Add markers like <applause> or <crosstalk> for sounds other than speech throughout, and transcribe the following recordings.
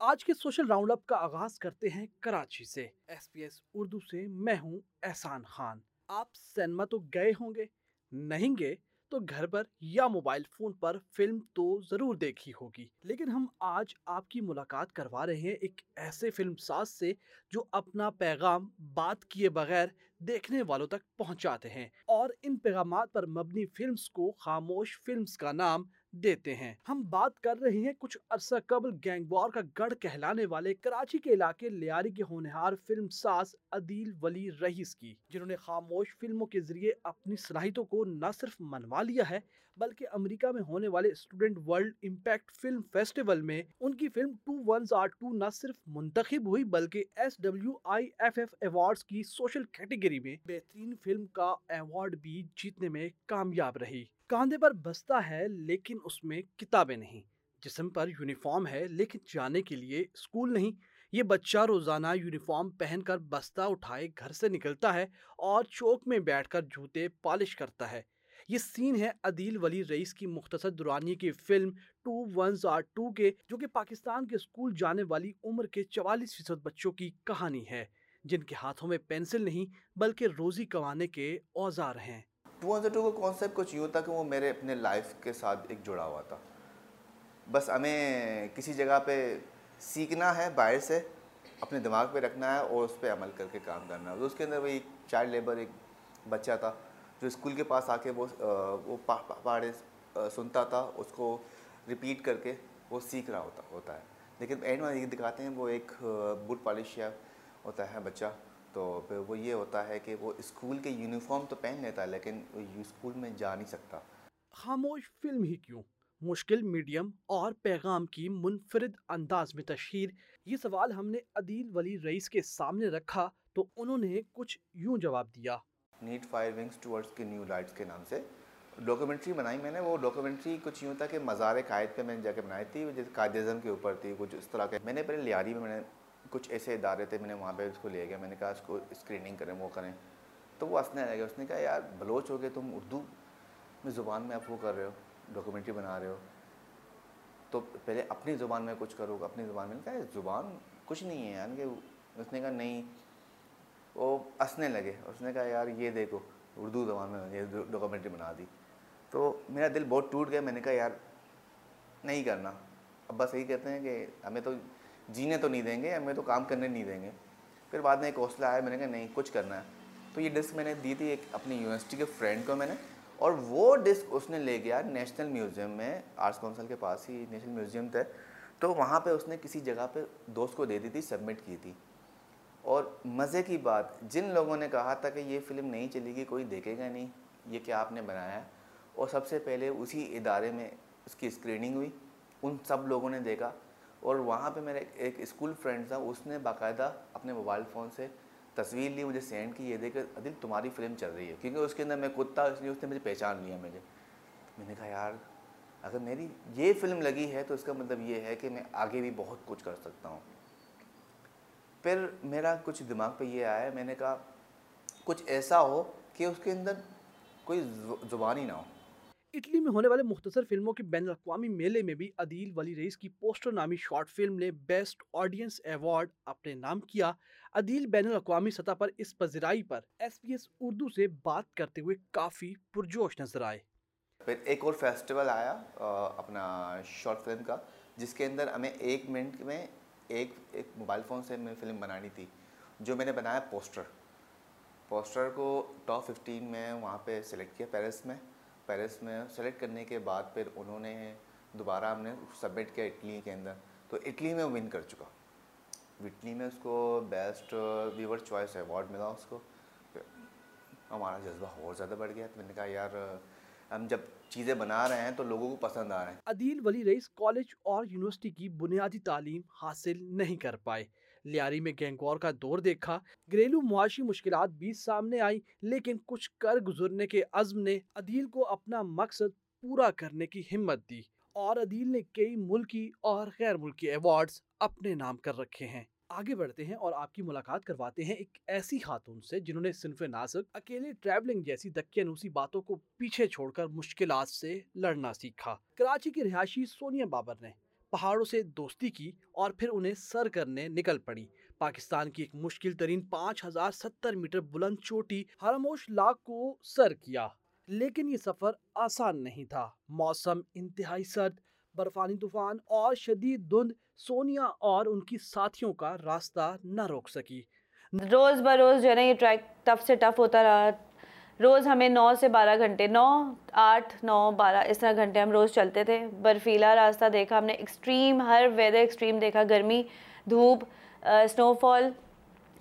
آج کے social round up کا آغاز کرتے ہیں کراچی سے۔ ایس پی ایس اردو سے میں ہوں احسان خان۔ آپ سینما تو گئے ہوں گے، نہیں گئے تو گھر پر یا موبائل فون پر فلم تو ضرور دیکھی ہوگی۔ لیکن ہم آج آپ کی ملاقات کروا رہے ہیں ایک ایسے فلم ساز سے جو اپنا پیغام بات کیے بغیر دیکھنے والوں تک پہنچاتے ہیں۔ اور ان پیغامات پر مبنی فلمز کو خاموش فلمز کا نام دیتے ہیں۔ ہم بات کر رہے ہیں کچھ عرصہ قبل گینگ وار کا گڑھ کہلانے والے کراچی کے علاقے لیاری کے ہونہار فلم ساز عدیل ولی رئیس کی، جنہوں نے خاموش فلموں کے ذریعے اپنی صلاحیتوں کو نہ صرف منوا لیا ہے، بلکہ امریکہ میں ہونے والے student world impact film festival میں ان کی film two wins are two نہ صرف منتخب ہوئی بلکہ S W I F F awards کی سوشل کیٹیگری میں بہترین فلم کا ایوارڈ بھی جیتنے میں کامیاب رہی۔ کاندھے پر بستہ ہے لیکن اس میں کتابیں نہیں۔ جسم پر یونیفارم ہے لیکن جانے کے لیے اسکول نہیں۔ یہ بچہ روزانہ یونیفارم پہن کر بستہ اٹھائے گھر سے نکلتا ہے اور چوک میں بیٹھ کر جوتے پالش کرتا ہے۔ یہ سین ہے عدیل ولی رئیس کی مختصر دورانی کی film two wins are two کے، جو کہ پاکستان کے اسکول جانے والی عمر کے چوالیس فیصد بچوں کی کہانی ہے، جن کے ہاتھوں میں پینسل نہیں بلکہ روزی کمانے کے اوزار ہیں۔ ٹو ون ٹو کا کانسیپٹ کچھ یوں تھا کہ وہ میرے اپنے لائف کے ساتھ ایک جڑا ہوا تھا۔ بس ہمیں کسی جگہ پہ سیکھنا ہے، باہر سے اپنے دماغ پہ رکھنا ہے اور اس پہ عمل کر کے کام کرنا ہے۔ اس کے اندر وہی چائلڈ لیبر ایک بچہ تھا جو اسکول کے پاس آ کے وہ وہ پہاڑے سنتا تھا، اس کو ریپیٹ کر کے وہ سیکھ رہا ہوتا ہوتا ہے۔ لیکن اینڈ میں یہ دکھاتے ہیں وہ ایک بوٹ پالش ہوتا ہے بچہ۔ تو پھر وہ یہ ہوتا ہے کہ وہ اسکول کے یونیفارم تو پہن لیتا ہے لیکن وہ اسکول میں جا نہیں سکتا۔ خاموش فلم ہی کیوں؟ مشکل میڈیم اور پیغام کی منفرد انداز میں تشہیر۔ یہ سوال ہم نے عدیل ولی رئیس کے سامنے رکھا تو انہوں نے کچھ یوں جواب دیا۔ نیٹ فائر ونگس ٹورڈز کے نیو لائٹس کے نام سے۔ ڈاکومنٹری بنائی میں نے وہ ڈاکومنٹری کچھ یوں تھا کہ مزار قائد پہ میں نے جا کے بنائی تھی جیسے قائد اعظم کے اوپر تھی کچھ اس طرح کے۔ میں نے پہلے لیاری میں میں نے کچھ ایسے ادارے تھے، میں نے وہاں پہ اس کو لے گیا، میں نے کہا اس کو اسکریننگ کریں، وہ کریں۔ تو وہ ہنسنے لگے، اس نے کہا، یار، بلوچ ہو گئے تم، اردو میں زبان میں آپ وہ کر رہے ہو ڈاکومنٹری بنا رہے ہو۔ تو پہلے اپنی زبان میں کچھ کرو، اپنی زبان میں۔ کہا زبان کچھ نہیں ہے یعنی کہ اس نے کہا، نہیں وہ ہنسنے لگے اس نے کہا، یار، یہ دیکھو، اردو زبان میں یہ ڈاکومنٹری بنا دی تو میرا دل بہت ٹوٹ گیا، میں نے کہا، یار، نہیں کرنا اب بس یہی کہتے ہیں کہ ہمیں تو جینے تو نہیں دیں گے ہمیں تو کام کرنے نہیں دیں گے۔ پھر بعد میں ایک حوصلہ آیا، میں نے کہا نہیں، کچھ کرنا ہے۔ تو یہ ڈسک میں نے دی تھی ایک اپنی یونیورسٹی کے فرینڈ کو میں نے، اور وہ ڈسک اس نے لے گیا نیشنل میوزیم میں، آرٹس کونسل کے پاس ہی نیشنل میوزیم تھے۔ تو وہاں پہ اس نے کسی جگہ پہ دوست کو دے دی تھی، سبمٹ کی تھی۔ اور مزے کی بات، جن لوگوں نے کہا تھا کہ یہ فلم نہیں چلے گی، کوئی دیکھے گا نہیں، یہ کیا آپ نے بنایا ہے؟ اور سب سے پہلے اسی ادارے میں اس کی اسکریننگ ہوئی، ان سب لوگوں نے دیکھا۔ اور وہاں پہ میرے ایک اسکول فرینڈ تھا، اس نے باقاعدہ اپنے موبائل فون سے تصویر لی، مجھے سینڈ کی، یہ دیکھ کر عدل تمہاری فلم چل رہی ہے۔ کیونکہ اس کے اندر میں خود تھا اس لیے اس نے مجھے پہچان لیا مجھے۔ میں نے کہا، یار، اگر میری یہ فلم لگی ہے تو اس کا مطلب یہ ہے کہ میں آگے بھی بہت کچھ کر سکتا ہوں۔ پھر میرا کچھ دماغ پہ یہ آیا، میں نے کہا، کچھ ایسا ہو کہ اس کے اندر کوئی زبان ہی نہ ہو۔ اٹلی میں ہونے والے مختصر فلموں کے بین الاقوامی میلے میں بھی عدیل ولی رئیس کی پوسٹر نامی شارٹ فلم نے بیسٹ آڈینس ایوارڈ اپنے نام کیا۔ عدیل بین الاقوامی سطح پر اس پذیرائی پر ایس پی ایس اردو سے بات کرتے ہوئے کافی پرجوش نظر آئے۔ پھر ایک اور فیسٹیول آیا اپنا شارٹ فلم کا، جس کے اندر ہمیں ایک منٹ میں ایک ایک موبائل فون سے میں فلم بنانی تھی، جو میں نے بنایا پوسٹر۔ پوسٹر کو ٹاپ ففٹین میں وہاں پہ سلیکٹ کیا پیرس میں۔ پیرس میں سلیکٹ کرنے کے بعد پھر انہوں نے دوبارہ ہم نے سبمٹ کیا اٹلی کے اندر۔ تو اٹلی میں ون کر چکا۔ اٹلی میں اس کو بیسٹ ویور چوائس ایوارڈ ملا اس کو۔ ہمارا جذبہ اور زیادہ بڑھ گیا۔ تو میں نے کہا یار، ہم جب چیزیں بنا رہے ہیں تو لوگوں کو پسند آ رہے ہیں۔ عدیل ولی رئیس کالج اور یونیورسٹی کی بنیادی تعلیم حاصل نہیں کر پائے۔ لیاری میں گینگور کا دور دیکھا۔ گھریلو معاشی مشکلات بھی سامنے آئی لیکن کچھ کر گزرنے کے عزم نے عدیل کو اپنا مقصد پورا کرنے کی ہمت دی۔ اور عدیل نے کئی ملکی اور غیر ملکی ایوارڈز اپنے نام کر رکھے ہیں۔ آگے بڑھتے ہیں اور آپ کی ملاقات کرواتے ہیں ایک ایسی خاتون سے جنہوں نے صنف نازک اکیلے ٹریولنگ جیسی دکی دکیانوسی باتوں کو پیچھے چھوڑ کر مشکلات سے لڑنا سیکھا۔ کراچی کی رہائشی سونیا بابر نے پہاڑوں سے دوستی کی اور پھر انہیں سر کرنے نکل پڑی۔ پاکستان کی ایک مشکل ترین پانچ ہزار ستر میٹر بلند چوٹی ہرموش لاکھ کو سر کیا، لیکن یہ سفر آسان نہیں تھا۔ موسم انتہائی سرد، برفانی طوفان اور شدید دھند سونیا اور ان کی ساتھیوں کا راستہ نہ روک سکی۔ روز بروز جو ہے نا یہ ٹریک ٹف سے ٹف ہوتا رہا۔ روز ہمیں نو سے بارہ گھنٹے، نو، آٹھ، نو، بارہ، اس طرح گھنٹے ہم روز چلتے تھے۔ برفیلا راستہ دیکھا ہم نے ایکسٹریم ہر ویدر ایکسٹریم دیکھا۔ گرمی، دھوپ اسنو فال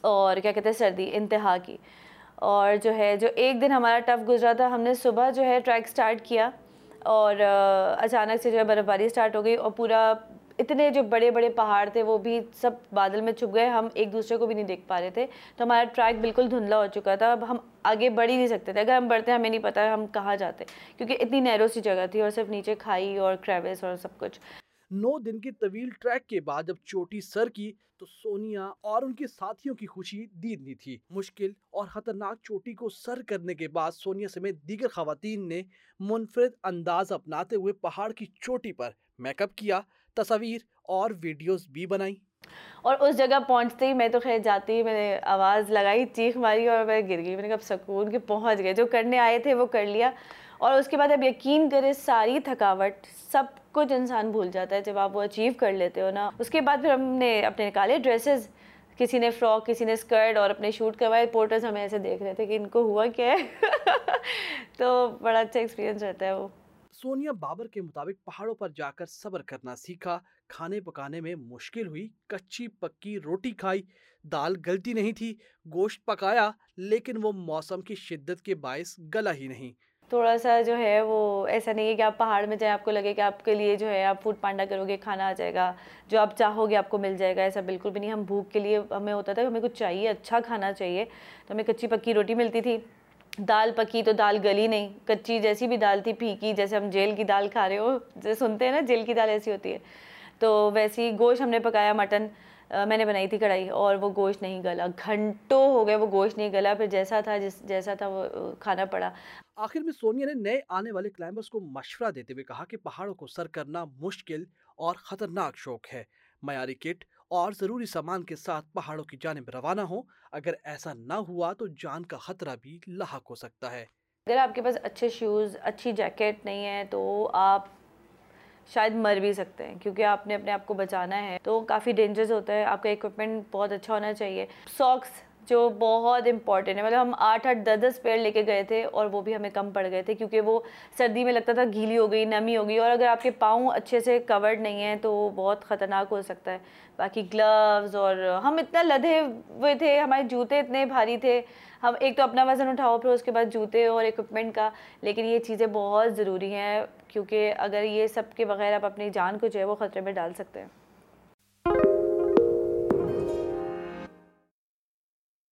اور کیا کہتے ہیں، سردی، انتہا کی۔ اور جو ہے، جو ایک دن ہمارا ٹف گزرا تھا، ہم نے صبح جو ہے ٹریک سٹارٹ کیا اور اچانک سے جو ہے برف باری اسٹارٹ ہو گئی اور پورا اتنے جو بڑے بڑے پہاڑ تھے وہ بھی سب بادل میں چھپ گئے، ہم ایک دوسرے کو بھی نہیں دیکھ پا رہے تھے۔ تو ہمارا ٹریک بالکل دھندلا ہو چکا تھا۔ اب ہم آگے بڑھ ہی نہیں سکتے تھے۔ اگر ہم بڑھتے ہمیں نہیں پتا ہم کہاں جاتے۔ کیونکہ اتنی نیرو سی جگہ تھی اور صرف نیچے کھائی اور کریوس اور سب کچھ۔ نو دن کی طویل ٹریک کے بعد جب چوٹی سر کی تو سونیا اور ان کے ساتھیوں کی خوشی دیدنی تھی۔ مشکل اور خطرناک چوٹی کو سر کرنے کے بعد سونیا سمیت دیگر خواتین نے منفرد انداز اپناتے ہوئے پہاڑ کی چوٹی پر میک اپ کیا۔ تصاویر اور ویڈیوز بھی بنائی اور اس جگہ پہنچتے ہی میں تو خیر جاتی ہی میں نے آواز لگائی، چیخ ماری اور میں گر گئی۔ میں نے کہا سکون کے پہنچ گئے، جو کرنے آئے تھے وہ کر لیا۔ اور اس کے بعد اب یقین کرے ساری تھکاوٹ، سب کچھ انسان بھول جاتا ہے جب آپ وہ اچیو کر لیتے ہو نا۔ اس کے بعد پھر ہم نے اپنے نکالے ڈریسز کسی نے فراک کسی نے اسکرٹ اور اپنے شوٹ کروائے۔ پورٹرز ہمیں ایسے دیکھ رہے تھے کہ ان کو ہوا کیا ہے؟ <laughs> تو بڑا اچھا ایکسپیرینس رہتا ہے وہ۔ سونیا بابر کے مطابق پہاڑوں پر جا کر صبر کرنا سیکھا۔ کھانے پکانے میں مشکل ہوئی، کچی پکی روٹی کھائی۔ دال گلتی نہیں تھی، گوشت پکایا، لیکن وہ موسم کی شدت کے باعث گلا ہی نہیں۔ تھوڑا سا جو ہے وہ ایسا نہیں ہے کہ آپ پہاڑ میں جائیں، آپ کو لگے کہ آپ کے لیے جو ہے آپ فوڈ پانڈا کرو گے، کھانا آ جائے گا، جو آپ چاہو گے آپ کو مل جائے گا، ایسا بالکل بھی نہیں۔ ہم بھوک کے لیے، ہمیں ہوتا تھا کہ ہمیں کچھ چاہیے اچھا کھانا چاہیے۔ تو ہمیں کچی پکی روٹی ملتی تھی۔ دال پکی تو دال گلی نہیں، کچی جیسی بھی دال تھی، پھیکی، جیسے ہم جیل کی دال کھا رہے ہو، جیسے سنتے ہیں نا، جیل کی دال ایسی ہوتی ہے۔ تو ویسی گوشت ہم نے پکایا مٹن میں نے بنائی تھی کڑھائی اور وہ گوشت نہیں گلا۔ گھنٹوں ہو گئے وہ گوشت نہیں گلا، پھر جیسا تھا، جس، جیسا تھا وہ کھانا پڑا۔ آخر میں سونیا نے نئے آنے والے کلائمبرز کو مشورہ دیتے ہوئے کہا کہ پہاڑوں کو سر کرنا مشکل اور خطرناک شوق ہے۔ معیاری کٹ اور ضروری سامان کے ساتھ پہاڑوں کی جانب روانہ ہو اگر ایسا نہ ہوا تو جان کا خطرہ بھی لاحق ہو سکتا ہے۔ اگر آپ کے پاس اچھے شوز اچھی جیکٹ نہیں ہے تو آپ شاید مر بھی سکتے ہیں کیونکہ آپ نے اپنے آپ کو بچانا ہے۔ تو کافی ڈینجرز ہوتا ہے۔ آپ کا اکوپمنٹ بہت اچھا ہونا چاہیے۔ ساکس جو بہت امپورٹنٹ ہے۔ مطلب ہم آٹھ آٹھ دس دس پیڑ لے کے گئے تھے اور وہ بھی ہمیں کم پڑ گئے تھے کیونکہ وہ سردی میں لگتا تھا گیلی ہو گئی، نمی ہو گئی۔ اور اگر آپ کے پاؤں اچھے سے کورڈ نہیں ہیں تو وہ بہت خطرناک ہو سکتا ہے۔ باقی گلوز اور ہم اتنا لدھے ہوئے تھے، ہمارے جوتے اتنے بھاری تھے۔ ہم ایک تو اپنا وزن اٹھاؤ، پھر اس کے بعد جوتے اور اکوپمنٹ کا۔ لیکن یہ چیزیں بہت ضروری ہیں کیونکہ اگر یہ سب کے بغیر آپ اپنی جان کو جو ہے وہ خطرے میں ڈال سکتے ہیں۔